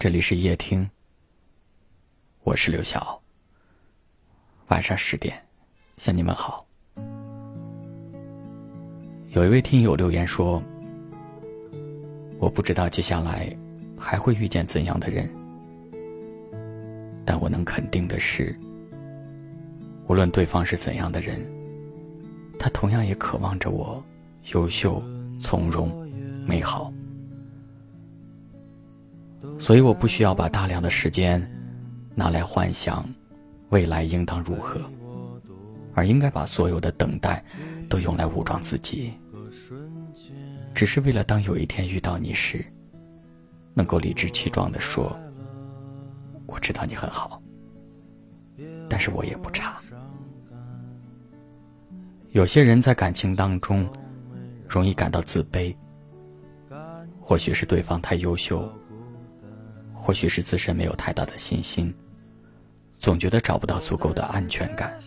这里是夜听，我是刘晓。晚上十点，向你们好。有一位听友留言说：“我不知道接下来还会遇见怎样的人，但我能肯定的是，无论对方是怎样的人，他同样也渴望着我优秀、从容、美好。”所以我不需要把大量的时间拿来幻想未来应当如何，而应该把所有的等待都用来武装自己，只是为了当有一天遇到你时，能够理直气壮的说：“我知道你很好，但是我也不差。”有些人在感情当中容易感到自卑，或许是对方太优秀。或许是自身没有太大的信心，总觉得找不到足够的安全感。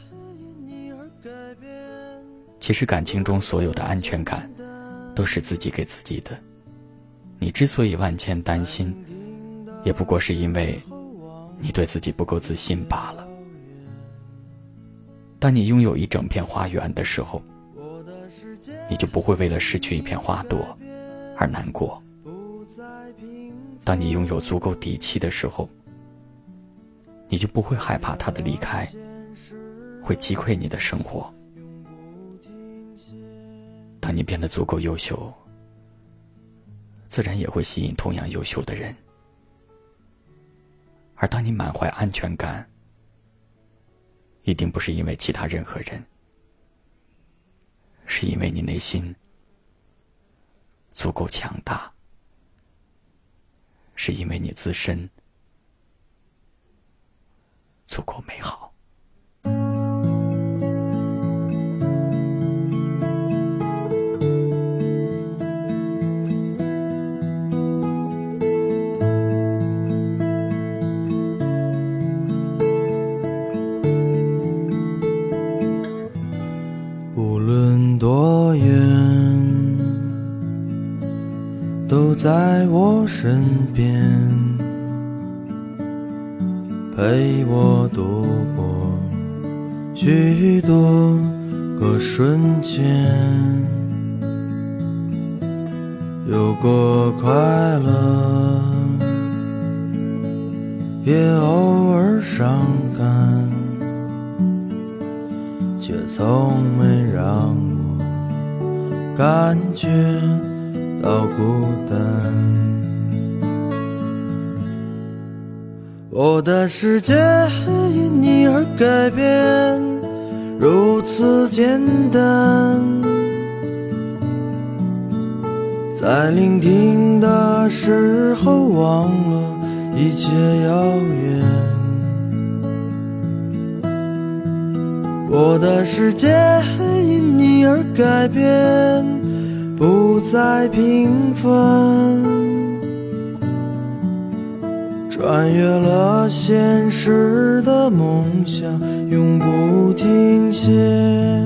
其实感情中所有的安全感，都是自己给自己的。你之所以万千担心，也不过是因为你对自己不够自信罢了。当你拥有一整片花园的时候，你就不会为了失去一片花朵而难过。当你拥有足够底气的时候，你就不会害怕他的离开会击溃你的生活。当你变得足够优秀，自然也会吸引同样优秀的人。而当你满怀安全感，一定不是因为其他任何人，是因为你内心足够强大。是因为你自身足够美都在我身边，陪我度过许多个瞬间，有过快乐，也偶尔伤感，却从没让我感觉。到孤单，我的世界因你而改变，如此简单。在聆听的时候，忘了一切遥远。我的世界因你而改变。不再平凡，穿越了现实的梦想，永不停歇。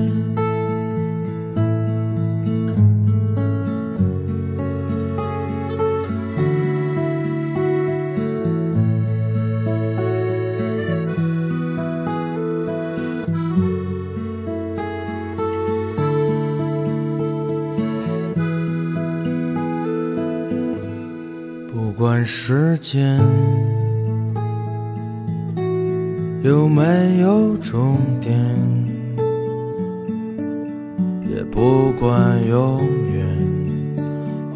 管时间有没有终点，也不管永远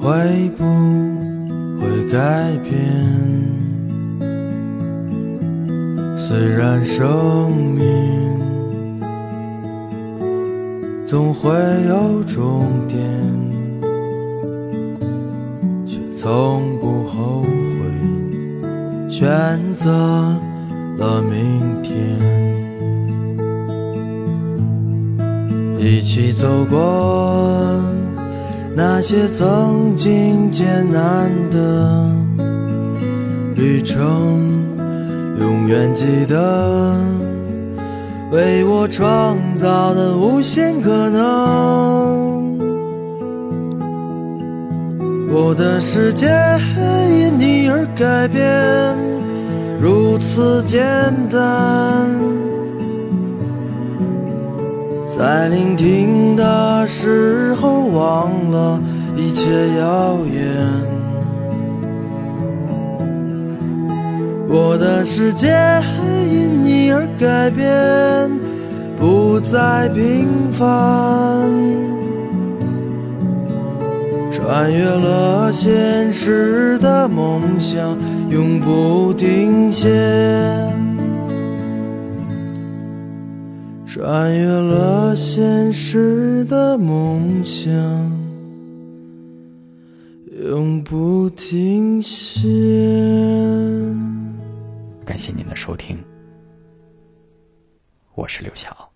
会不会改变。虽然生命总会有终点。从不后悔选择了明天，一起走过那些曾经艰难的旅程，永远记得为我创造的无限可能。我的世界因你而改变，如此简单。在聆听的时候，忘了一切遥远。我的世界因你而改变，不再平凡。穿越了现实的梦想，永不停歇。穿越了现实的梦想，永不停歇。感谢您的收听，我是刘晓。